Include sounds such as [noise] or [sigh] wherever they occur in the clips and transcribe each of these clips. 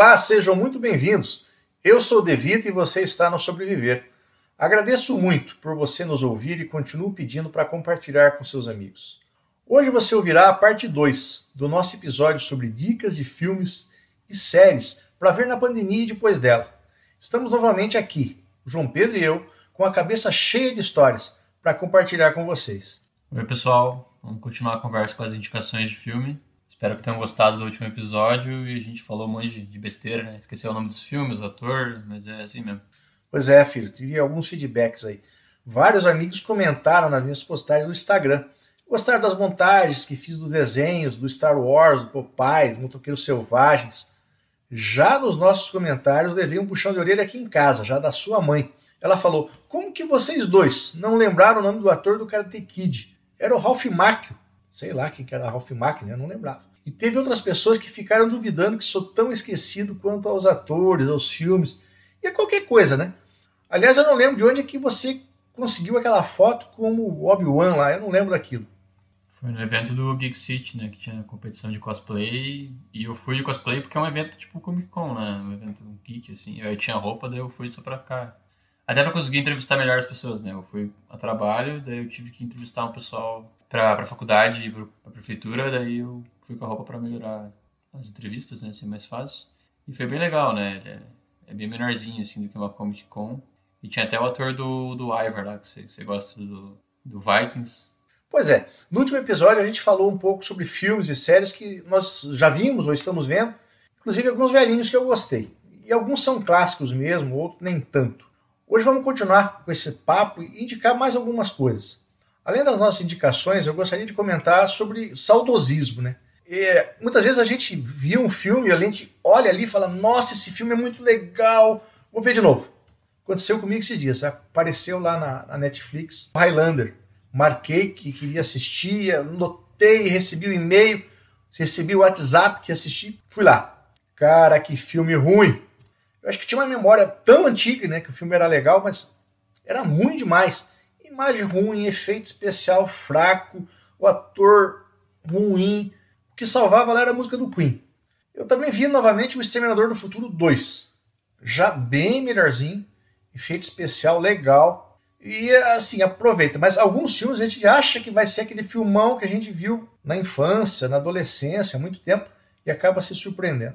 Olá, sejam muito bem-vindos. Eu sou Devito e você está no Sobreviver. Agradeço muito por você nos ouvir e continuo pedindo para compartilhar com seus amigos. Hoje você ouvirá a parte 2 do nosso episódio sobre dicas de filmes e séries para ver na pandemia e depois dela. Estamos novamente aqui, João Pedro e eu, com a cabeça cheia de histórias para compartilhar com vocês. Oi, pessoal. Vamos continuar a conversa com as indicações de filme. Espero que tenham gostado do último episódio e a gente falou um monte de besteira, né? Esqueceu o nome dos filmes, o ator, mas é assim mesmo. Pois é, filho, tive alguns feedbacks aí. Vários amigos comentaram nas minhas postagens no Instagram. Gostaram das montagens que fiz dos desenhos, do Star Wars, do Popeye, Motoqueiros Selvagens. Já nos nossos comentários, levei um puxão de orelha aqui em casa, já da sua mãe. Ela falou: Como que vocês dois não lembraram o nome do ator do Karate Kid? Era o Ralph Macchio. Sei lá quem que era Ralph Macchio, né? Não lembrava. E teve outras pessoas que ficaram duvidando que sou tão esquecido quanto aos atores, aos filmes. E a qualquer coisa, né? Aliás, eu não lembro de onde é que você conseguiu aquela foto como Obi-Wan lá, eu não lembro daquilo. Foi no evento do Geek City, né, que tinha competição de cosplay, e eu fui de cosplay porque é um evento tipo Comic Con, né, um evento geek, assim, eu tinha roupa, daí eu fui só pra ficar... Até pra conseguir entrevistar melhor as pessoas, né, eu fui a trabalho, daí eu tive que entrevistar um pessoal pra, pra faculdade e pra prefeitura, daí eu fui com a roupa pra melhorar as entrevistas, né, ser mais fácil. E foi bem legal, né, é, é bem menorzinho, assim, do que uma Comic Con. E tinha até o ator do, do Ivar lá, que você, você gosta do, do Vikings. Pois é, no último episódio a gente falou um pouco sobre filmes e séries que nós já vimos ou estamos vendo, inclusive alguns velhinhos que eu gostei. E alguns são clássicos mesmo, outros nem tanto. Hoje vamos continuar com esse papo e indicar mais algumas coisas. Além das nossas indicações, eu gostaria de comentar sobre saudosismo, né? E, muitas vezes a gente via um filme a gente olha ali e fala: Nossa, esse filme é muito legal, vou ver de novo. Aconteceu comigo esses dias. Apareceu lá na, na Netflix Highlander. Marquei que queria assistir, notei, recebi o um e-mail, recebi o WhatsApp que assisti, fui lá. Cara, que filme ruim. Eu acho que tinha uma memória tão antiga, né, que o filme era legal, mas era ruim demais. Imagem ruim, efeito especial fraco, o ator ruim. Que salvava lá era a música do Queen. Eu também vi novamente o Exterminador do Futuro 2. Já bem melhorzinho efeito especial legal. E assim, aproveita. Mas alguns filmes a gente acha que vai ser aquele filmão que a gente viu na infância, na adolescência, há muito tempo, e acaba se surpreendendo.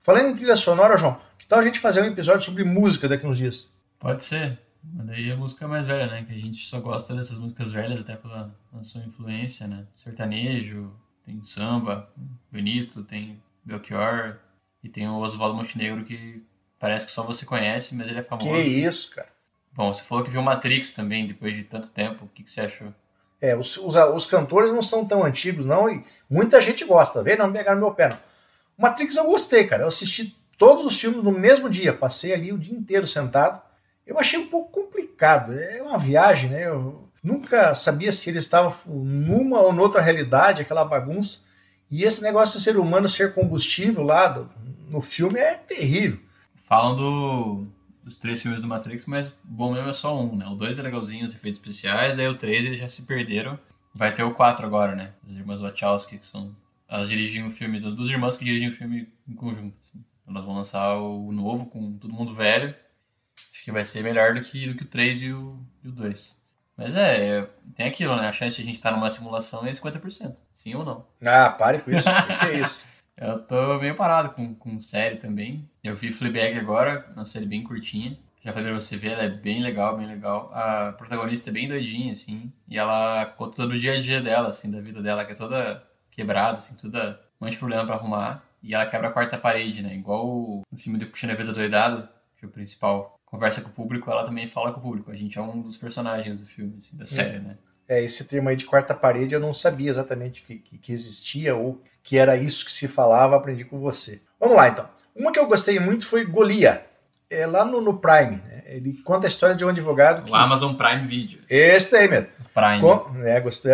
Falando em trilha sonora, João, que tal a gente fazer um episódio sobre música daqui uns dias? Pode ser. Mas daí a música mais velha, né? Que a gente só gosta dessas músicas velhas, até pela, pela sua influência, né? Sertanejo, tem samba, Benito, tem Belchior, e tem o Oswaldo Montenegro que Parece que só você conhece, mas ele é famoso. Que isso, cara. Bom, você falou que viu Matrix também depois de tanto tempo. O que, que você achou? É, os, os, os, cantores não são tão antigos, não, e muita gente gosta. Vê, não pegaram meu pé, não. O Matrix eu gostei, cara. Eu assisti todos os filmes no mesmo dia. Passei ali o dia inteiro sentado. Eu achei um pouco complicado. É uma viagem, né? Eu nunca sabia se ele estava numa ou noutra realidade, aquela bagunça. E esse negócio de ser humano ser combustível lá do, no filme é terrível falam do, dos três filmes do Matrix, mas bom mesmo é só um, né? O dois é legalzinho, os efeitos especiais, daí o três eles já se perderam. Vai ter o quatro agora, né? As irmãs Wachowski, que são. Elas dirigem o filme, duas irmãs que dirigem o filme em conjunto. Assim. Elas vão lançar o novo com todo mundo velho. Acho que vai ser melhor do que, do que o 3 e o, e o 2. Mas é, é, tem aquilo, né? A chance de a gente estar numa simulação é 50%. Sim ou não? Ah, pare com isso. o que é isso? [laughs] Eu tô meio parado com, com série também. Eu vi Fleabag agora, uma série bem curtinha. Já falei pra você ver, ela é bem legal, bem legal. A protagonista é bem doidinha, assim. E ela conta todo o dia a dia dela, assim, da vida dela, que é toda quebrada, assim, toda um monte de problema pra arrumar. E ela quebra a quarta parede, né? Igual no filme do Cristina Vida Doidado, que é o principal conversa com o público, ela também fala com o público. A gente é um dos personagens do filme, assim, da série, é. né? É, esse termo aí de quarta parede eu não sabia exatamente que, que, que existia ou que era isso que se falava, aprendi com você. Vamos lá então. Uma que eu gostei muito foi Golia. É lá no, no Prime. Né? Ele conta a história de um advogado. Que... O Amazon Prime Video. Esse aí mesmo. Prime. Com... É, gostei,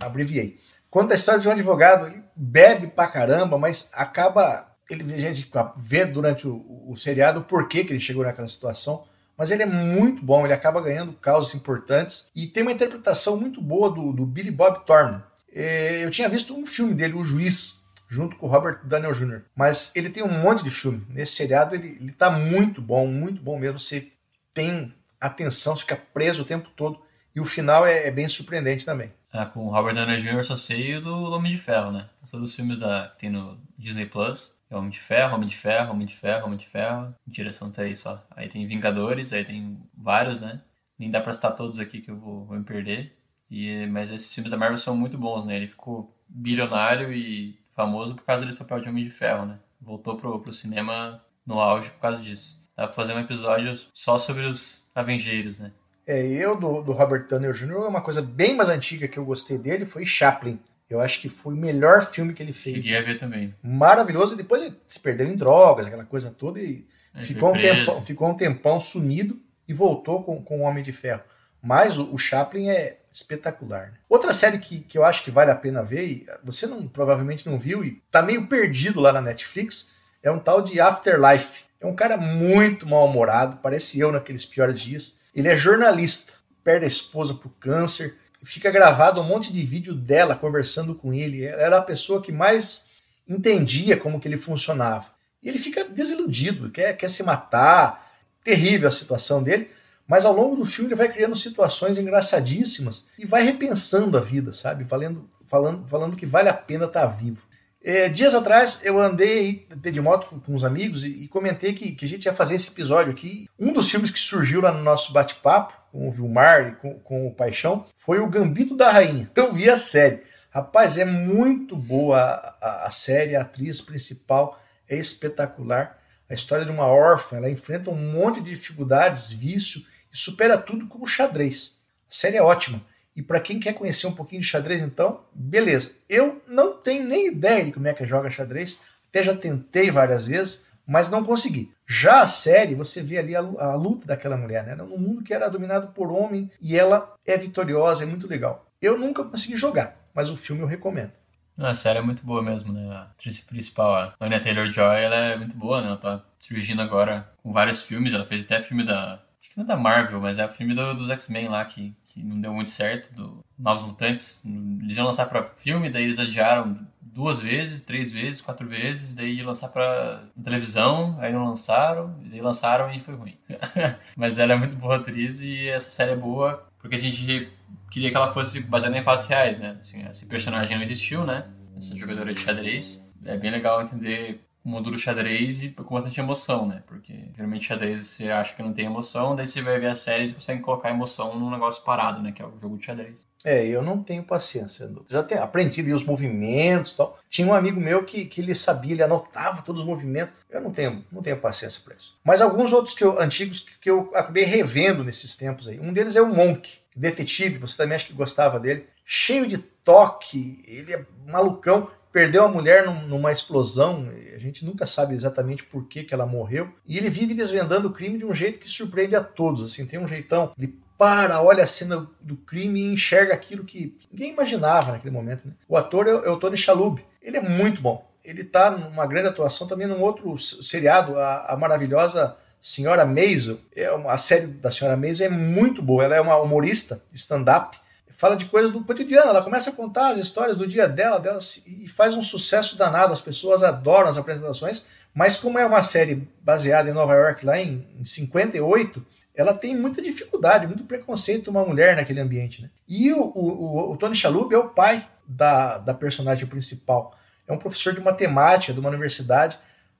abreviei. Conta a história de um advogado, ele bebe pra caramba, mas acaba. Ele, a gente vê durante o, o seriado o porquê que ele chegou naquela situação mas ele é muito bom, ele acaba ganhando causas importantes e tem uma interpretação muito boa do, do Billy Bob Thornton. É, eu tinha visto um filme dele, O Juiz, junto com o Robert Daniel Jr. Mas ele tem um monte de filme. Nesse seriado ele, ele tá muito bom, muito bom mesmo. Você tem atenção, fica preso o tempo todo. E o final é, é bem surpreendente também. Ah, com o Robert Downey Jr. só sei do Homem de Ferro, né? São dos filmes da, que tem no Disney Plus. É Homem de Ferro, Homem de Ferro, Homem de Ferro, Homem de Ferro. Direção tá aí só. Aí tem Vingadores, aí tem vários, né? Nem dá pra citar todos aqui que eu vou, vou me perder. E, mas esses filmes da Marvel são muito bons, né? Ele ficou bilionário e famoso por causa desse papel de Homem de Ferro, né? Voltou pro, pro cinema no auge por causa disso. Dá pra fazer um episódio só sobre os Avengers, né? É, eu do, do Robert Downey Jr., uma coisa bem mais antiga que eu gostei dele foi Chaplin. Eu acho que foi o melhor filme que ele fez. Cheguei a ver também. Maravilhoso. E depois ele se perdeu em drogas, aquela coisa toda, e ficou um, tempão, ficou um tempão sumido e voltou com, com o Homem de Ferro. Mas o, o Chaplin é espetacular. Né? Outra série que, que eu acho que vale a pena ver, e você não, provavelmente não viu, e tá meio perdido lá na Netflix, é um tal de Afterlife. É um cara muito mal-humorado, parece eu naqueles piores dias. Ele é jornalista, perde a esposa por câncer, fica gravado um monte de vídeo dela conversando com ele. Ela era a pessoa que mais entendia como que ele funcionava. E ele fica desiludido, quer, quer se matar, terrível a situação dele, mas ao longo do filme ele vai criando situações engraçadíssimas e vai repensando a vida, sabe? Valendo, falando, falando que vale a pena estar vivo. É, dias atrás eu andei de moto com, uns amigos e, e comentei que, que, a gente ia fazer esse episódio aqui. Um dos filmes que surgiu lá no nosso bate-papo com o Vilmar e com, com, o Paixão foi o Gambito da Rainha. Eu vi a série. Rapaz, é muito boa a, a, a série, a atriz principal é espetacular. A história de uma órfã, ela enfrenta um monte de dificuldades, vício e supera tudo com o xadrez. A série é ótima. E para quem quer conhecer um pouquinho de xadrez, então, beleza. Eu não tenho nem ideia de como é que joga xadrez, até já tentei várias vezes, mas não consegui. Já a série, você vê ali a, luta daquela mulher, né? Num mundo que era dominado por homem e ela é vitoriosa, é muito legal. Eu nunca consegui jogar, mas o filme eu recomendo. A série é muito boa mesmo, né? A atriz principal, a Anya Taylor-Joy, ela é muito boa, né? Ela tá surgindo agora com vários filmes, ela fez até filme da... Acho que não é da Marvel, mas é filme do, dos X-Men lá, que que não deu muito certo, do Novos Mutantes. Eles iam lançar para filme, daí eles adiaram duas vezes, três vezes, quatro vezes, daí iam lançar para televisão, aí não lançaram, daí lançaram e foi ruim. [laughs] Mas ela é muito boa atriz e essa série é boa porque a gente queria que ela fosse baseada em fatos reais, né? Assim, esse personagem não existiu, né? Essa jogadora de xadrez. É bem legal entender o mundo do xadrez e com bastante emoção, né? Porque geralmente xadrez você acha que não tem emoção, daí você vai ver a série e você consegue colocar emoção num negócio parado, né? Que é o jogo de xadrez. É, eu não tenho paciência. Já tenho aprendido os movimentos e tal. Tinha um amigo meu que, que ele sabia, ele anotava todos os movimentos. Eu não tenho, não tenho paciência para isso. Mas alguns outros que eu, antigos que eu acabei revendo nesses tempos aí. Um deles é o Monk, detetive, você também acha que gostava dele. Cheio de toque, ele é malucão perdeu a mulher numa explosão, a gente nunca sabe exatamente por que, que ela morreu, e ele vive desvendando o crime de um jeito que surpreende a todos, assim, tem um jeitão, ele para, olha a cena do crime e enxerga aquilo que ninguém imaginava naquele momento. Né? O ator é, é o Tony Shalhoub, ele é muito bom, ele está numa grande atuação também num outro seriado, a, a maravilhosa Senhora Maisel, é a série da Senhora Maisel é muito boa, ela é uma humorista, stand-up, fala de coisas do cotidiano. Ela começa a contar as histórias do dia dela, dela e faz um sucesso danado. As pessoas adoram as apresentações, mas como é uma série baseada em Nova York lá em, em 58, ela tem muita dificuldade, muito preconceito uma mulher naquele ambiente. Né? E o, o, o Tony Shalhoub é o pai da, da personagem principal. É um professor de matemática de uma universidade,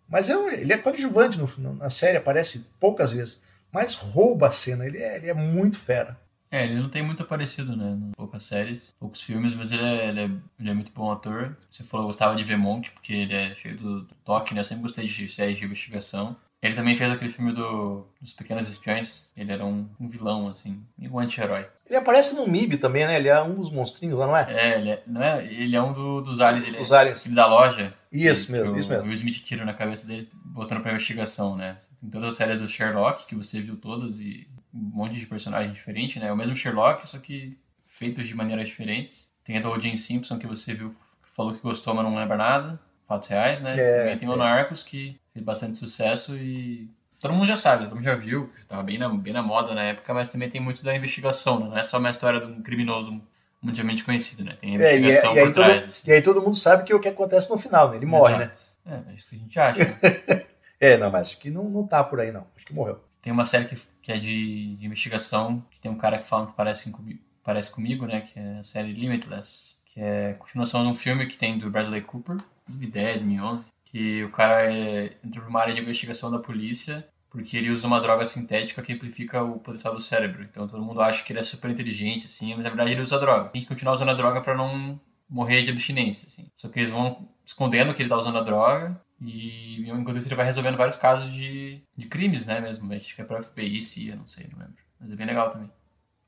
mas é, ele é coadjuvante no, na série, aparece poucas vezes, mas rouba a cena, ele é, ele é muito fera. É, ele não tem muito aparecido, né? Poucas séries, poucos filmes, mas ele é, ele é, ele é muito bom ator. Você falou que gostava de ver Monk, porque ele é cheio do, do toque, né? Eu sempre gostei de séries de investigação. Ele também fez aquele filme do, dos Pequenos Espiões. Ele era um, um vilão, assim, um anti-herói. Ele aparece no MIB também, né? Ele é um dos monstrinhos lá, não é? É, ele é, não é, ele é um do, dos aliens. Ele Os é, aliens. Ele da loja. Isso mesmo, o, isso mesmo. O Will Smith tira na cabeça dele, voltando pra investigação, né? Em todas as séries do Sherlock, que você viu todas e um monte de personagem diferente, né? É o mesmo Sherlock, só que feitos de maneiras diferentes. Tem a do O.J. Simpson, que você viu, falou que gostou, mas não lembra nada. Fatos reais, né? É, Também tem o é. Narcos, que fez bastante sucesso e todo mundo já sabe, todo mundo já viu, tava bem na, bem na moda na época, mas também tem muito da investigação, né? Não é só uma história de um criminoso mundialmente conhecido, né? Tem É, e, investigação e por todo, trás. assim. e aí todo mundo sabe que é o que acontece no final, né? Ele morre, né? Exato. É, é isso que a gente acha. né? [laughs] É, não, mas acho que não, não tá por aí, não. Acho que morreu. Tem uma série que, que é de, de investigação, que tem um cara que fala que parece, parece comigo, né? Que é a série Limitless, que é a continuação de um filme que tem do Bradley Cooper, 2010, 2011, que o cara é, entrou numa área de investigação da polícia porque ele usa uma droga sintética que amplifica o potencial do cérebro. Então todo mundo acha que ele é super inteligente, assim, mas na verdade ele usa droga. Tem que continuar usando a droga para não morrer de abstinência, assim. Só que eles vão escondendo que ele tá usando a droga e enquanto isso ele vai resolvendo vários casos de, de crimes, né, mesmo. Acho que é pra FBI, CIA, não sei, não lembro. Mas é bem legal também.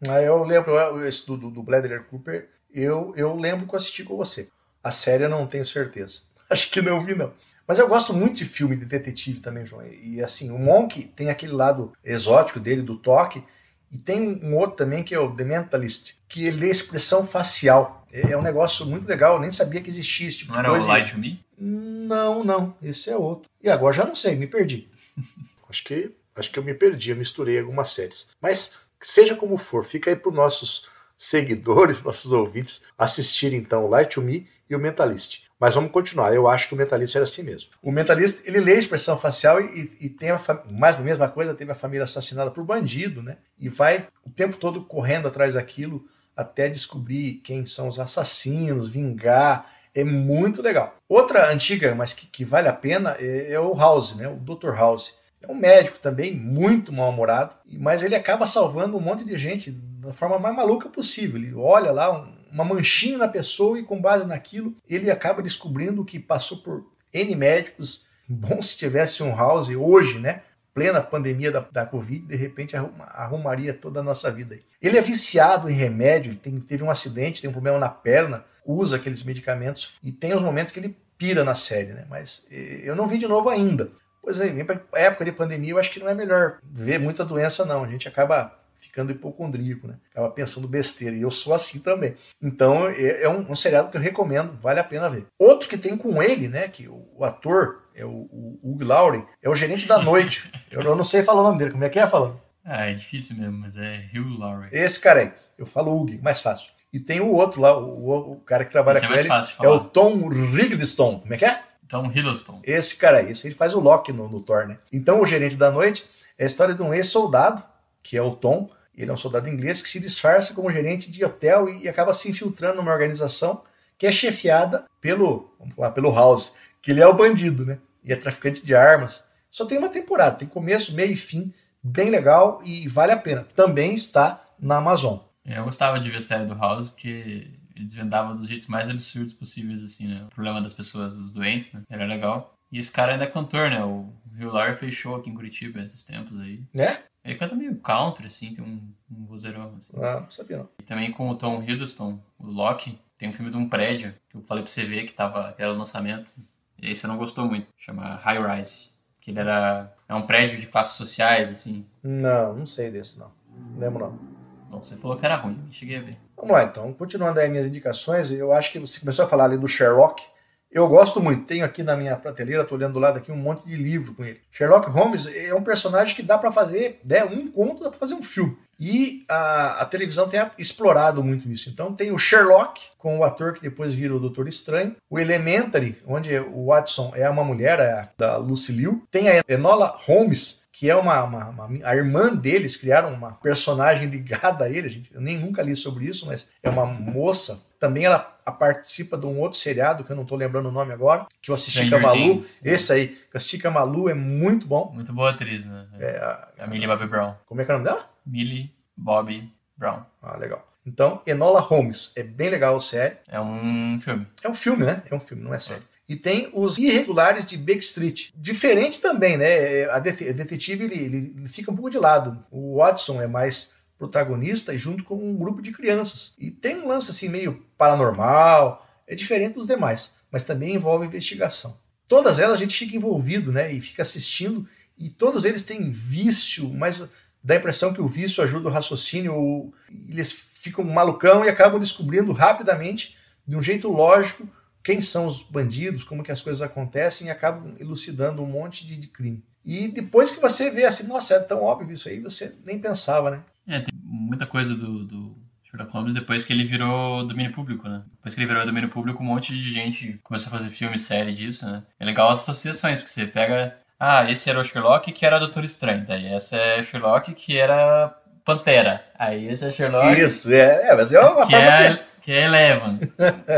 Ah, eu lembro eu- esse do, do, do Bradley Cooper, eu, eu lembro que eu assisti com você. A série eu não tenho certeza. [laughs] Acho que não vi, não. Mas eu gosto muito de filme de detetive também, João. E assim, o Monk tem aquele lado exótico dele, do toque, e tem um outro também que é o The Mentalist, que ele lê expressão facial. É é um negócio muito legal, eu nem sabia que existia esse tipo Não de era o coisa. Lie to Me? Não, não, esse é outro. E agora já não sei, me perdi. [laughs] acho que acho que eu me perdi, eu misturei algumas séries. Mas seja como for, fica aí para os nossos seguidores, [laughs] nossos ouvintes assistirem então o Light to Me e o Mentalist. Mas vamos continuar. Eu acho que o Mentalist era assim mesmo. O Mentalist ele lê a expressão facial e, e tem a mais a mesma coisa, teve a família assassinada por bandido, né? E vai o tempo todo correndo atrás daquilo até descobrir quem são os assassinos, vingar. É muito legal. Outra antiga, mas que, que vale a pena, é, é o House, né? O Dr. House. É um médico também, muito mal-humorado, mas ele acaba salvando um monte de gente da forma mais maluca possível. Ele olha lá um- uma manchinha na pessoa e, com base naquilo, ele acaba descobrindo que passou por N médicos. Bom se tivesse um House hoje, né? Plena pandemia da, da Covid, de repente arruma- arrumaria toda a nossa vida. Ele é viciado em remédio, ele tem- teve um acidente, tem um problema na perna, usa aqueles medicamentos e tem os momentos que ele pira na série, né? Mas eu não vi de novo ainda. Pois é, época de pandemia, eu acho que não é melhor ver muita doença, não. A gente acaba ficando hipocondríaco, né? Acaba pensando besteira. E eu sou assim também. Então, é, é um, um seriado que eu recomendo, vale a pena ver. Outro que tem com ele, né? Que o, o ator é o, o Hugh Laurie, é o gerente da noite. [laughs] eu, eu não sei falar o nome dele. Como é que é falando? Ah, é difícil mesmo, mas é Hugh Laurie. Esse cara aí. Eu falo Hugh, mais fácil. E tem o outro lá, o, o- cara que trabalha Esse é com mais ele. É o Tom Riddleston. Como é que é? Então, Hiddleston. Esse cara aí, esse ele faz o Loki no, no Thor, né? Então, o gerente da noite é a história de um ex-soldado, que é o Tom. Ele é um soldado inglês que se disfarça como gerente de hotel e, acaba se infiltrando numa organização que é chefiada pelo, vamos falar, pelo House, que ele é o bandido, né? E é traficante de armas. Só tem uma temporada, tem começo, meio e fim, bem legal e vale a pena. Também está na Amazon. Eu gostava de ver a série do House porque ele desvendava dos jeitos mais absurdos possíveis, assim, né? O problema das pessoas, dos doentes, né? Era legal. E esse cara ainda é cantor, né? O Hugh Laurie fez show aqui em Curitiba esses tempos aí. Né? Ele canta meio country, assim, tem um, um vozeirão, assim. Ah, não sabia não. E também com o Tom Hiddleston, o Loki, tem um filme de um prédio que eu falei pra você ver que, tava, que era o lançamento. E aí você não gostou muito. Chama High Rise. Que ele era... É um prédio de classes sociais, assim. Não, não sei desse não. Não lembro não. Você falou que era ruim, cheguei a ver. Vamos lá, então. Continuando aí minhas indicações, eu acho que você começou a falar ali do Sherlock. Eu gosto muito. Tenho aqui na minha prateleira, estou olhando do lado aqui um monte de livro com ele. Sherlock Holmes é um personagem que dá para fazer, né, um conto, dá para fazer um filme. E a, a televisão tem explorado muito isso. Então tem o Sherlock, com o ator que depois vira o Doutor Estranho. O Elementary, onde o Watson é uma mulher, é a da Lucy Liu. Tem a Enola Holmes, que é uma, uma, uma- a irmã deles, criaram uma personagem ligada a ele. Gente, eu nem nunca li sobre isso, mas é uma moça. Também ela a- participa de um outro seriado que eu não estou lembrando o nome agora, que eu assisti com a Malu. Things. Esse aí, que eu assisti com a Malu, é muito bom. Muito boa atriz, né? É, a- A Millie Bobby Brown. como é que é o nome dela? Millie Bobby Brown. Ah, legal. Então, Enola Holmes. É bem legal a série. É um filme. É um filme, né? É um filme, não é série. E tem os irregulares de Big Street. Diferente também, né? A det- detetive ele- ele fica um pouco de lado. O Watson é mais protagonista e junto com um grupo de crianças. E tem um lance assim meio paranormal, é diferente dos demais, mas também envolve investigação. Todas elas a gente fica envolvido, né? E fica assistindo e todos eles têm vício, mas dá a impressão que o vício ajuda o raciocínio, ou eles ficam malucão e acabam descobrindo rapidamente, de um jeito lógico, quem são os bandidos, como que as coisas acontecem e acabam elucidando um monte de, de crime. E depois que você vê assim, nossa, é tão óbvio isso aí, você nem pensava, né? É, tem muita coisa do, do Sherlock Holmes depois que ele virou domínio público, né? Depois que ele virou domínio público, um monte de gente começou a fazer filme, série disso, né? É legal as associações, porque você pega... Ah, esse era o Sherlock que era Doutor Estranho. Daí essa é Sherlock que era Pantera. Aí esse é Sherlock... Isso, é, é mas é uma que forma é, que... que é Eleven.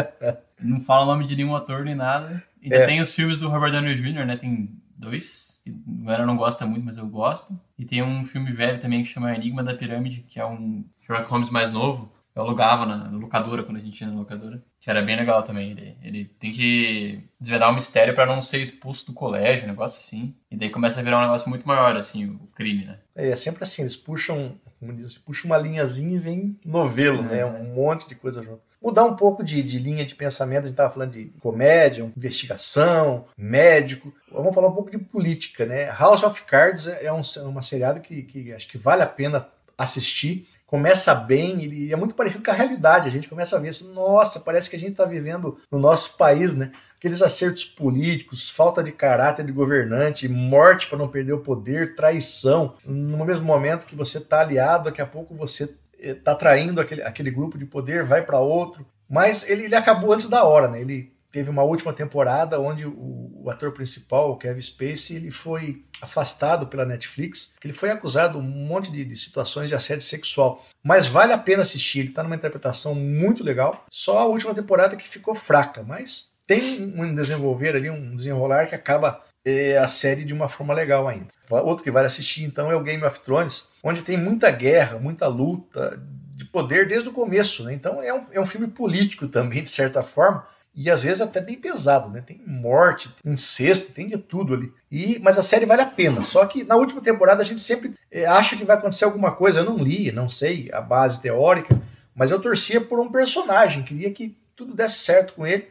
[laughs] não fala o nome de nenhum ator nem nada. Ainda É. tem os filmes do Robert Downey Jr., né? Tem dois. que A galera não gosta muito, mas eu gosto. E tem um filme velho também que chama Enigma da Pirâmide, que é um Sherlock Holmes mais novo. Eu alugava na, locadora, quando a gente ia na locadora. Que era bem legal também. Ele, ele tem que desvendar o mistério pra não ser expulso do colégio, um negócio assim. E daí começa a virar um negócio muito maior, assim, o crime, né? É sempre assim, eles puxam, como diz, puxam uma linhazinha e vem novelo, né? Um monte de coisa junto. Mudar um pouco de, de linha de pensamento, a gente estava falando de comédia, investigação, médico. Vamos falar um pouco de política, né? House of Cards é um, uma seriada que, que acho que vale a pena assistir. Começa bem, ele é muito parecido com a realidade. A gente começa a ver assim, nossa, parece que a gente está vivendo no nosso país, né? Aqueles acertos políticos, falta de caráter de governante, morte para não perder o poder, traição. No mesmo momento que você está aliado, daqui a pouco você está traindo aquele, aquele grupo de poder, vai para outro. Mas ele, ele acabou antes da hora, né? Ele teve uma última temporada onde o, o ator principal, o Kevin Spacey, ele foi afastado pela Netflix, ele foi acusado de um monte de, de, situações de assédio sexual. Mas vale a pena assistir, ele está numa interpretação muito legal. Só a última temporada que ficou fraca, mas tem um desenvolver ali, um desenrolar que acaba a série de uma forma legal ainda. Outro que vale assistir então é o Game of Thrones, onde tem muita guerra, muita luta de poder desde o começo. Né? Então é um, é um filme político também, [laughs] de certa forma, e às vezes até bem pesado, né? Tem morte, tem incesto, tem de tudo ali. E, mas a série vale a pena. Só que na última temporada a gente sempre é, acha que vai acontecer alguma coisa. Eu não li, não sei a base teórica, mas eu torcia por um personagem, queria que tudo desse certo com ele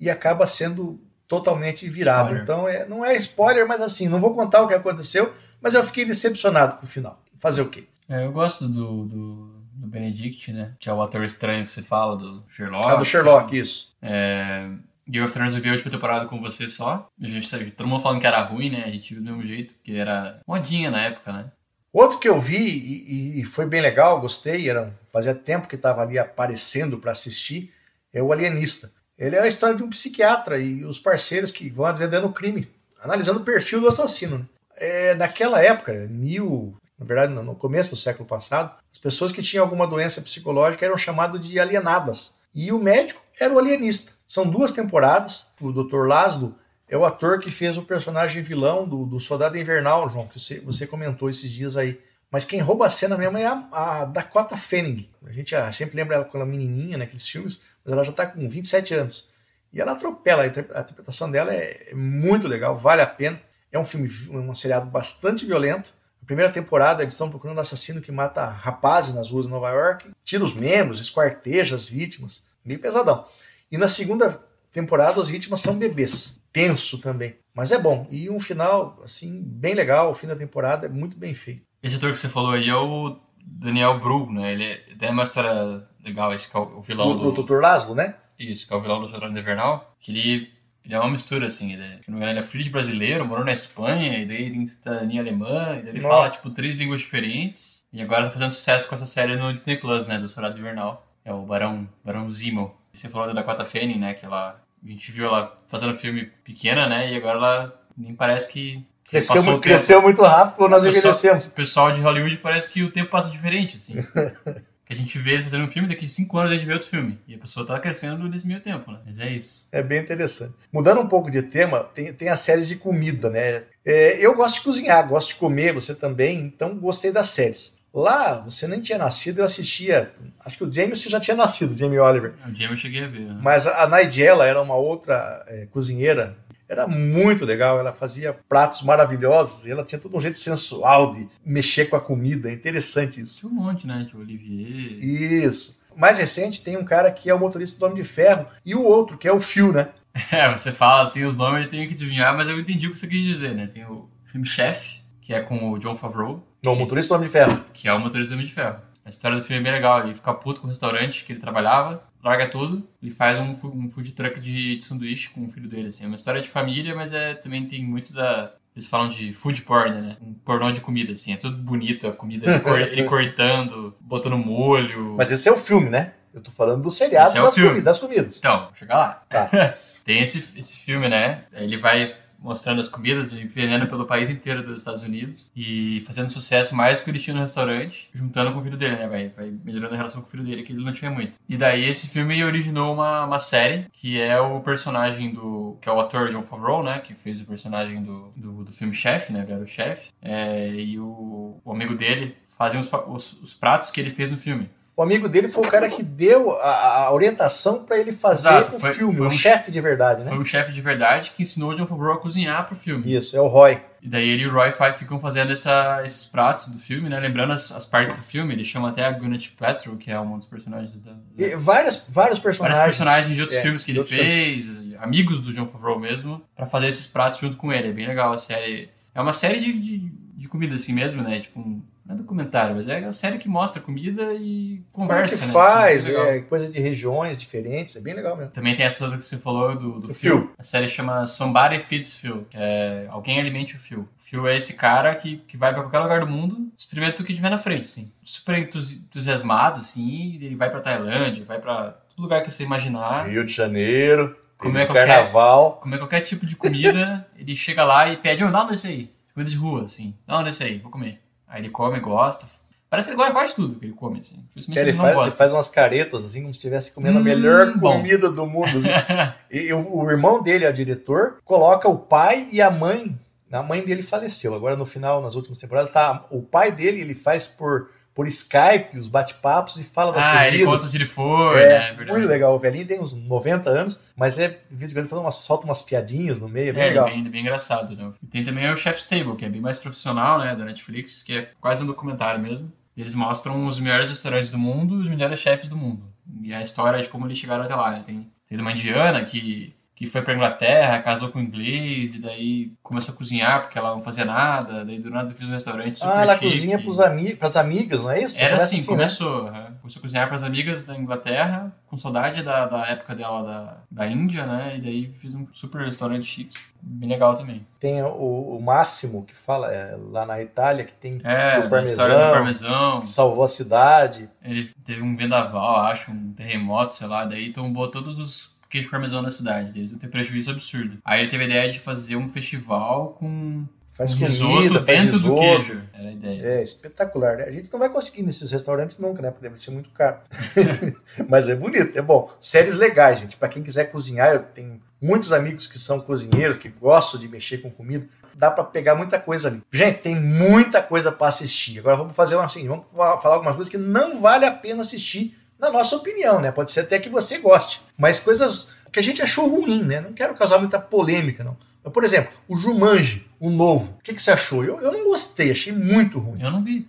e acaba sendo totalmente virado. Spoiler. Então é, não é spoiler, mas assim, não vou contar o que aconteceu, mas eu fiquei decepcionado com o final. Fazer o quê? É, eu gosto do, do, do Benedict, né? Que é o ator estranho que você fala, do Sherlock. Ah, do Sherlock, isso. É, Game of Thrones eu vi a última temporada com você só. A gente, sabe, todo mundo falando que era ruim, né? A gente viu do mesmo jeito, porque era modinha na época, né? Outro que eu vi e, e foi bem legal, gostei, era, fazia tempo que estava ali aparecendo para assistir, é o Alienista. Ele é a história de um psiquiatra e os parceiros que vão desvendando o crime, analisando o perfil do assassino. Né? É, naquela época, mil, na verdade, no começo do século passado, as pessoas que tinham alguma doença psicológica eram chamadas de alienadas. E o médico era o alienista. São duas temporadas. O Dr. Laszlo é o ator que fez o personagem vilão do, do Soldado Invernal, João, que você, você comentou esses dias aí. Mas quem rouba a cena mesmo é a, a Dakota Fanning. A gente ah, sempre lembra ela com ela menininha naqueles filmes, mas ela já está com 27 anos. E ela atropela, a interpretação dela é, é, muito legal, vale a pena. É um filme, um seriado bastante violento. Na primeira temporada, eles estão procurando um assassino que mata rapazes nas ruas de Nova York, tira os membros, esquarteja as vítimas, meio pesadão. E na segunda temporada, as vítimas são bebês. Tenso também. Mas é bom. E um final, assim, bem legal. O fim da temporada é muito bem feito. Esse ator que você falou aí é o Daniel Bru, né? Ele tem uma história legal, esse é o vilão do... Do Dr. Laszlo, né? Isso, que é o vilão do Soldado Invernal. Que ele, ele é uma mistura, assim. Ele é, ele é filho de brasileiro, morou na Espanha, e daí ele tem cidadania alemã, e daí ele Nossa. fala, tipo, três línguas diferentes. E agora tá fazendo sucesso com essa série no Disney Plus, né? Do Soldado Invernal. É o Barão, Barão Zemo. Você falou da Dakota Fanning, né? Que ela... A gente viu ela fazendo filme pequena, né? E agora ela nem parece que... Cresceu, cresceu muito rápido, nós envelhecemos. O pessoal de Hollywood parece que o tempo passa diferente, assim. [laughs] que a gente vê eles fazendo um filme, daqui a cinco anos a gente vê outro filme. E a pessoa tá crescendo nesse meio tempo, né? Mas é isso. É bem interessante. Mudando um pouco de tema, tem, tem as séries de comida, né? É, eu gosto de cozinhar, gosto de comer, você também, então gostei das séries. Lá, você nem tinha nascido, eu assistia. Acho que o James já tinha nascido, Jamie Oliver. O dia eu cheguei a ver. né? Mas a a Nigella era uma outra é, cozinheira. Era muito legal, ela fazia pratos maravilhosos, e ela tinha todo um jeito sensual de mexer com a comida, é interessante isso. Um monte, né? Tinha o Olivier. Isso. Mais recente tem um cara que é o motorista do Homem de Ferro e o outro, que é o Phil, né? [laughs] É, você fala assim os nomes, eu tenho que adivinhar, mas eu entendi o que você quis dizer, né? Tem o filme Chef, que é com o John Favreau, Não, o motorista do Homem de Ferro. que é o motorista do Homem de Ferro. A história do filme é bem legal. Ele fica puto com o restaurante que ele trabalhava, larga tudo e faz um, um food truck de, de sanduíche com o filho dele. Assim. É uma história de família, mas é, também tem muito da, eles falam de food porn, né? Um pornô de comida, assim. É tudo bonito, a comida, ele, cor, ele [laughs] cortando, botando molho. Mas esse é o filme, né? Eu tô falando do seriado é das, filme. comi- das comidas. Então, vou chegar lá. Tá. [laughs] Tem esse, esse filme, né? Ele vai mostrando as comidas e vendendo pelo país inteiro dos Estados Unidos e fazendo sucesso mais que ele tinha no restaurante, juntando com o filho dele, né? Vai, vai melhorando a relação com o filho dele, que ele não tinha muito. E daí esse filme originou uma, uma série que é o personagem do. que é o ator John Favreau, né? Que fez o personagem do, do, do filme Chef, né? Ele era o chefe. É, e o, o amigo dele fazem os, os, os pratos que ele fez no filme. O amigo dele foi o cara que deu a, a orientação pra ele fazer Exato, o foi- filme, foi o um- chefe de verdade, né? Foi o chefe de verdade que ensinou o John Favreau a cozinhar pro filme. Isso, é o Roy. E daí ele e o Roy ficam fazendo essa, esses pratos do filme, né? Lembrando as, as partes do filme, ele chama até a Gwyneth Paltrow, que é um dos personagens da... da- várias, vários personagens. Vários personagens de outros É, filmes que ele fez, amigos do John Favreau mesmo, pra fazer esses pratos junto com ele. É bem legal a série. É uma série de, de, de comida assim mesmo, né? Tipo, um, não é documentário, mas é uma série que mostra comida e Como conversa, que né? faz, Assim, é é, coisa de regiões diferentes, é bem legal mesmo. Também tem essa outra que você falou do, do Phil. Phil. A série chama Somebody Feeds Phil, que é Alguém Alimente o Phil. O Phil é esse cara que, que vai pra qualquer lugar do mundo, experimenta o que tiver na frente, assim. Super entusi- entusiasmado, assim, ele vai pra Tailândia, vai pra todo lugar que você imaginar. Rio de Janeiro, Como Rio é qualquer- carnaval. Comer qualquer tipo de comida, [laughs] ele chega lá e pede, oh, dá um desse aí. Comida de rua, assim. Dá um desse aí, vou comer. Aí ele come, gosta. Parece que ele gosta quase tudo que ele come, assim. Justamente Ele ele faz, ele faz umas caretas, assim, como se estivesse comendo a Hum, melhor bom. comida do mundo. assim. [laughs] E o, o irmão dele, é o diretor, coloca o pai e a mãe. A mãe dele faleceu. Agora, no final, nas últimas temporadas, tá. O pai dele, ele faz por, por Skype os bate-papos e fala das ah, ele conta comidas. onde ele foi, É, né? Verdade. muito legal. O velhinho tem uns 90 anos, mas é, de vez em quando, umas, solta umas piadinhas no meio, é bem É, é legal. bem, é bem engraçado, né? E tem também o Chef's Table, que é bem mais profissional, né, da Netflix, que é quase um documentário mesmo. Eles mostram os melhores restaurantes do mundo e os melhores chefes do mundo. E a história de como eles chegaram até lá, né? Tem, tem uma indiana que, que foi pra Inglaterra, casou com um inglês, e daí começou a cozinhar porque ela não fazia nada, daí do nada fez um restaurante super Ah, ela chique. cozinha pros ami pras amigas, não é isso? Era Começa assim, né? começou. aham. Começou a cozinhar para as amigas da Inglaterra, com saudade da, da época dela da, da Índia, né? E daí fiz um super restaurante chique. Bem legal também. Tem o, o Máximo, que fala é, lá na Itália, que tem É, o história do parmesão, parmesão. que salvou a cidade. Ele teve um vendaval, acho, um terremoto, sei lá, daí tombou todos os queijos parmesão da cidade. Eles iam ter prejuízo absurdo. Aí ele teve a ideia de fazer um festival com Faz um comida, risoto faz dentro do risoto. queijo. Era a ideia. É espetacular, né? A gente não vai conseguir nesses restaurantes nunca, né? Porque deve ser muito caro. [laughs] Mas é bonito, é bom. Séries legais, gente. Pra quem quiser cozinhar, eu tenho muitos amigos que são cozinheiros, que gostam de mexer com comida. Dá pra pegar muita coisa ali. Gente, tem muita coisa pra assistir. Agora vamos fazer uma assim, vamos fa- falar algumas coisas que não vale a pena assistir, na nossa opinião, né? Pode ser até que você goste. Mas coisas que a gente achou ruim, né? Não quero causar muita polêmica, não. Mas, por exemplo, o Jumanji, o novo. O que, que você achou? Eu, eu não gostei, achei muito ruim. Eu não vi.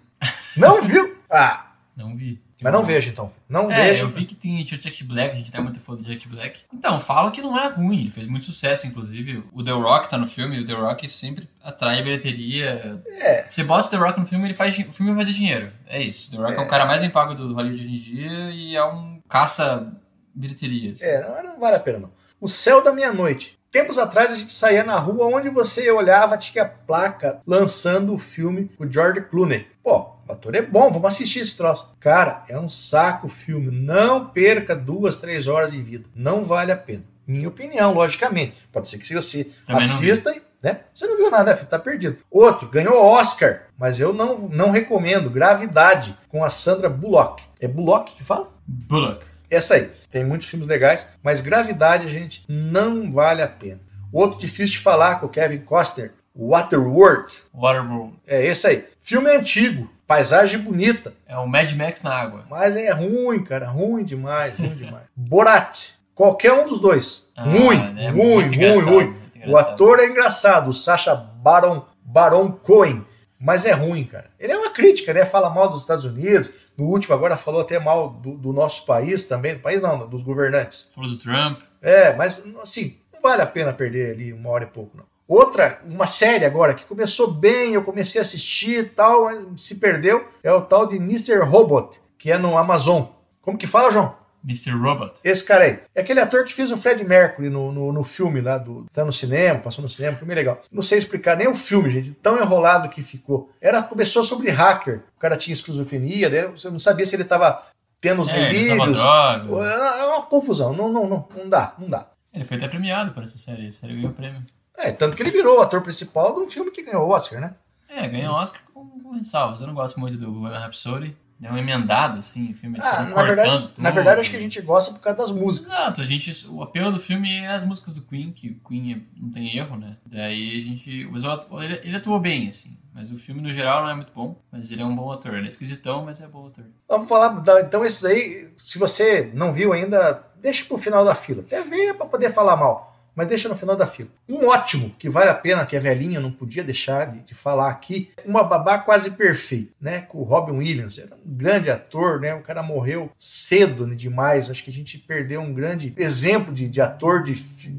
Não viu? [laughs] Ah, Não vi. Mas não veja então. Não É, veja. eu vi que tem, tinha o Jack Black, a gente tá muito fã do Jack Black. Então, falam que não é ruim, ele fez muito sucesso, inclusive. O The Rock tá no filme, e o The Rock sempre atrai bilheteria. É. Você bota o The Rock no filme, ele faz, o filme vai fazer dinheiro. É isso. The Rock é, É. o cara mais bem pago do Hollywood hoje em dia e é um caça bilheterias. É, não, não vale a pena não. O Céu da Meia-Noite. Tempos atrás a gente saía na rua onde você olhava, tinha placa lançando o filme com o George Clooney. Pô, o ator é bom, vamos assistir esse troço. Cara, é um saco o filme. Não perca duas, três horas de vida. Não vale a pena. Minha opinião, logicamente. Pode ser que você Também assista, e, né? Você não viu nada, né? Tá perdido. Outro, ganhou Oscar, mas eu não, não recomendo. Gravidade, com a Sandra Bullock. É Bullock que fala? Bullock. Essa aí. Tem muitos filmes legais, mas Gravidade, gente, não vale a pena. Outro difícil de falar com o Kevin Costner, Waterworld. Waterworld. É esse aí. Filme antigo, paisagem bonita, É o Mad Max na água. mas é ruim, cara, ruim demais, ruim demais. [laughs] Borat, qualquer um dos dois. Ah, ruim, é ruim, ruim, ruim. O ator é engraçado, o Sacha Baron, Baron Cohen, mas é ruim, cara. Ele é uma crítica, né? Fala mal dos Estados Unidos. No último agora falou até mal do, do nosso país também, do país não, dos governantes. Falou do Trump. É, mas assim, não vale a pena perder ali uma hora e pouco, não. Outra, uma série agora que começou bem, eu comecei a assistir e tal, se perdeu, é o tal de Mr. Robot, que é no Amazon. Como que fala, João? Mr. Robot. Esse cara aí. É aquele ator que fez o Fred Mercury no, no, no filme lá, do, tá no cinema, passou no cinema, filme legal. Não sei explicar nem o filme, gente, tão enrolado que ficou. Era, começou sobre hacker. O cara tinha esquizofrenia, daí você não sabia se ele tava tendo os É, delírios. droga. É uma confusão. Não, não, não, não dá, não dá. Ele foi até premiado por essa série. A série ganhou prêmio. É, tanto que ele virou o ator principal de um filme que ganhou o Oscar, né? É, ganhou Oscar com, com ressalvas. Eu não gosto muito do Bohemian Rhapsody. É um emendado, assim, o filme Ah, na verdade, cortando na tudo. verdade, acho que a gente gosta por causa das músicas. Exato, a gente, o apelo do filme é as músicas do Queen, que o Queen é- não tem erro, né? Daí a gente. Mas o ele, ele atuou bem, assim. Mas o filme no geral não é muito bom. Mas ele é um bom ator. Ele é esquisitão, mas é bom ator. Vamos falar, então esses aí, se você não viu ainda, deixa pro final da fila. Até ver para poder falar mal, mas deixa no final da fila. Um ótimo, que vale a pena, que é velhinho, não podia deixar de, de falar aqui, Uma Babá Quase Perfeita, né, com o Robin Williams, era um grande ator, né, o cara morreu cedo né, demais, acho que a gente perdeu um grande exemplo de, de ator, de,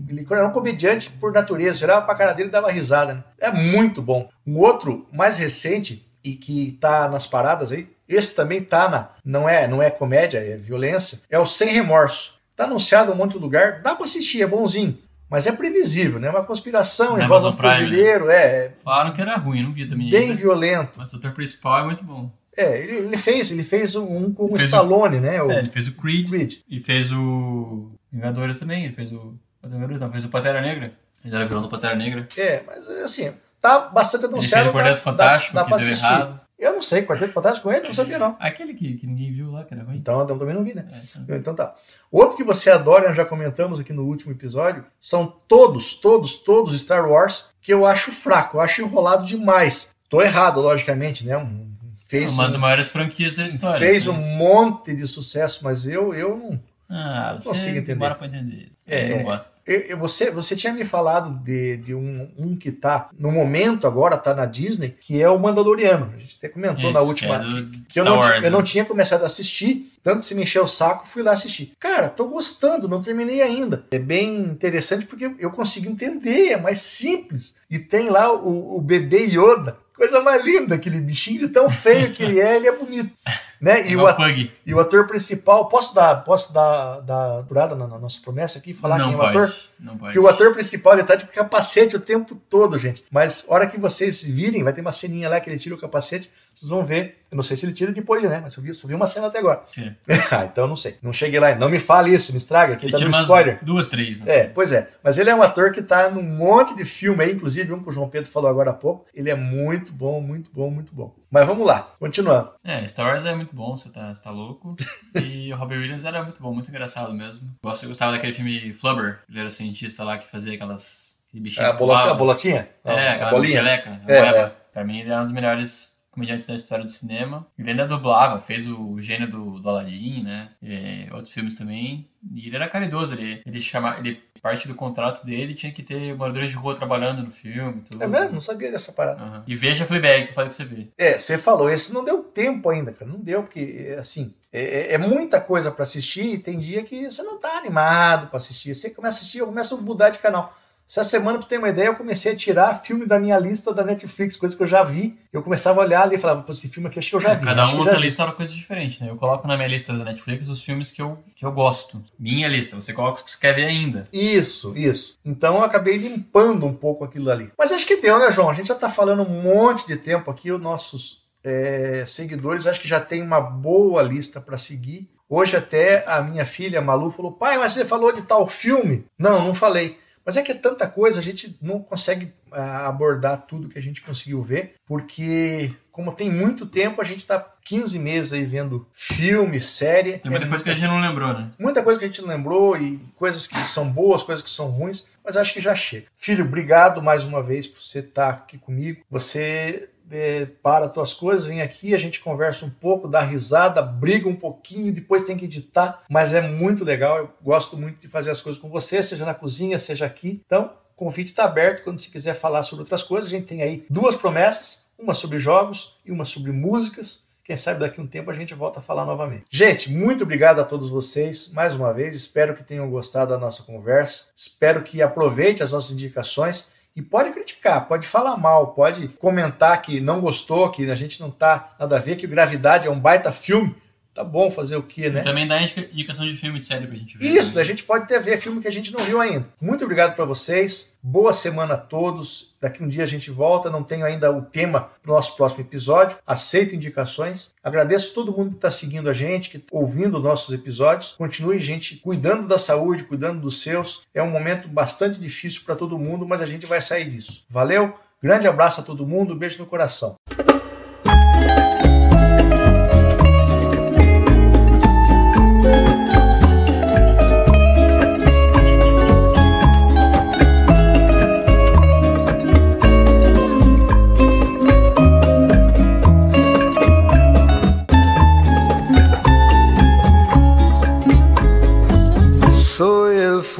ele era um comediante por natureza, olhava pra cara dele e dava risada, né, é muito bom. Um outro, mais recente, e que tá nas paradas aí, esse também tá na, não é, não é comédia, é violência, é o Sem Remorso. Tá anunciado um monte de lugar, dá pra assistir, é bonzinho. Mas é previsível, né? Uma conspiração, Na envolve um Amazon Prime, fuzileiro, é Falaram que era ruim, não vi também. bem ainda. violento. Mas o ator principal é muito bom. É, ele, ele fez, ele fez um com o Fez o- Stallone, né? O É, ele fez o Creed Creed. e fez o Vingadores também. Ele fez o. Não, fez o Pantera Negra. Ele era vilão do Pantera Negra. É, mas assim, tá bastante Ele anunciado. fez o Quarteto Fantástico, dá, dá que deu assistir. errado. Eu não sei, Quarteto Fantástico com ele? Não sabia, não. Aquele que, que ninguém viu lá, que era ruim. Então eu também não vi, né? É, Então tá. Outro que você adora, nós já comentamos aqui no último episódio, são todos, todos, todos Star Wars que eu acho fraco, eu acho enrolado demais. Tô errado, logicamente, né? Um- Fez, uma das um, maiores franquias da história. fez um mas- monte de sucesso, mas eu, eu não. Ah, Não você consigo entender. demora pra entender. É, É, é. não gosta. eu- eu- você, você tinha me falado de, de um, um que tá no momento agora, tá na Disney, que é o Mandaloriano. A gente até comentou na Isso, última. que é do que- eu, não, Wars, eu não né? tinha começado a assistir, tanto se me encheu o saco, fui lá assistir. Cara, tô gostando, não terminei ainda. É bem interessante porque eu consigo entender, é mais simples. E tem lá o, o bebê Yoda, coisa mais linda, aquele bichinho, tão feio que ele é, ele é bonito. [laughs] Né? E, É o, o at- Pug. e o ator principal, posso dar, posso dar, dar apurada na, na nossa promessa aqui, falar não quem é o pode. ator? Não pode. Porque o ator principal ele tá de capacete o tempo todo, gente. Mas hora que vocês virem, vai ter uma ceninha lá que ele tira o capacete, vocês vão ver. Eu não sei se ele tira depois, né? Mas eu vi, só vi uma cena até agora. Tira. [laughs] ah, então eu não sei. Não cheguei lá. Não me fale isso, me estraga, que Ele tá tira no spoiler. duas, três. Né? É, pois é. Mas ele é um ator que tá num monte de filme aí, inclusive um que o João Pedro falou agora há pouco. Ele é muito bom, muito bom, muito bom. Mas vamos lá, continuando. É, Star Wars é muito bom, você tá, você tá louco. [laughs] e o Robert Williams era muito bom, muito engraçado mesmo. Gosto- Eu gostava daquele filme Flubber, ele era o cientista lá que fazia aquelas. aquele bichinho A, bolota, a bolotinha? É, a aquela bolinha. meleca, a É, é. Pra mim, ele é um dos melhores comediantes da história do cinema. Ele ainda dublava, fez o gênio do, do Aladdin, né? E outros filmes também. E ele era caridoso, ele, ele chama, ele parte do contrato dele tinha que ter moradores de rua trabalhando no filme. Tudo. É mesmo? Não sabia dessa parada. Aham. E veja Fleabag, que eu falei pra você ver. É, você falou, esse não deu tempo ainda, cara. Não deu, porque, assim, é, é muita coisa pra assistir e tem dia que você não tá animado pra assistir. Você começa a assistir, eu começo a mudar de canal. Essa semana, pra você ter uma ideia, eu comecei a tirar filme da minha lista da Netflix, coisa que eu já vi. Eu começava a olhar ali e falava, pô, esse filme aqui acho que eu já vi. Cada um usa a vi. lista para coisas diferentes, né? Eu coloco na minha lista da Netflix os filmes que eu, que eu gosto. Minha lista. Você coloca os que você quer ver ainda. Isso, isso. Então eu acabei limpando um pouco aquilo ali. Mas acho que deu, né, João? A gente já tá falando um monte de tempo aqui, os nossos é, seguidores acho que já tem uma boa lista para seguir. Hoje até a minha filha Malu falou: pai, mas você falou de tal filme? Não, não falei. Mas é que é tanta coisa, a gente não consegue ah, abordar tudo que a gente conseguiu ver, porque como tem muito tempo, a gente está 15 meses aí vendo filme, série. Tem muita É coisa que a gente não lembrou, né? Muita coisa que a gente não lembrou e coisas que são boas, coisas que são ruins, mas acho que já chega. Filho, obrigado mais uma vez por você estar aqui comigo. Você é, para as tuas coisas, vem aqui, a gente conversa um pouco, dá risada, briga um pouquinho, depois tem que editar, mas é muito legal. Eu gosto muito de fazer as coisas com você, seja na cozinha, seja aqui. Então, o convite está aberto quando você quiser falar sobre outras coisas. A gente tem aí duas promessas, uma sobre jogos e uma sobre músicas. Quem sabe daqui a um tempo a gente volta a falar novamente. Gente, muito obrigado a todos vocês mais uma vez. Espero que tenham gostado da nossa conversa. Espero que aproveite as nossas indicações. E pode criticar, pode falar mal, pode comentar que não gostou, que a gente não tá nada a ver, que Gravidade é um baita filme. Tá bom fazer o quê, né? E também dá indicação de filme de série pra gente ver. Isso, a gente pode até ver filme que a gente não viu ainda. Muito obrigado para vocês. Boa semana a todos. Daqui um dia a gente volta. Não tenho ainda o tema pro nosso próximo episódio. Aceito indicações. Agradeço todo mundo que está seguindo a gente, que tá ouvindo nossos episódios. Continue, gente, cuidando da saúde, cuidando dos seus. É um momento bastante difícil para todo mundo, mas a gente vai sair disso. Valeu? Grande abraço a todo mundo. Beijo no coração.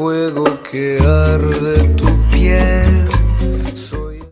fuego.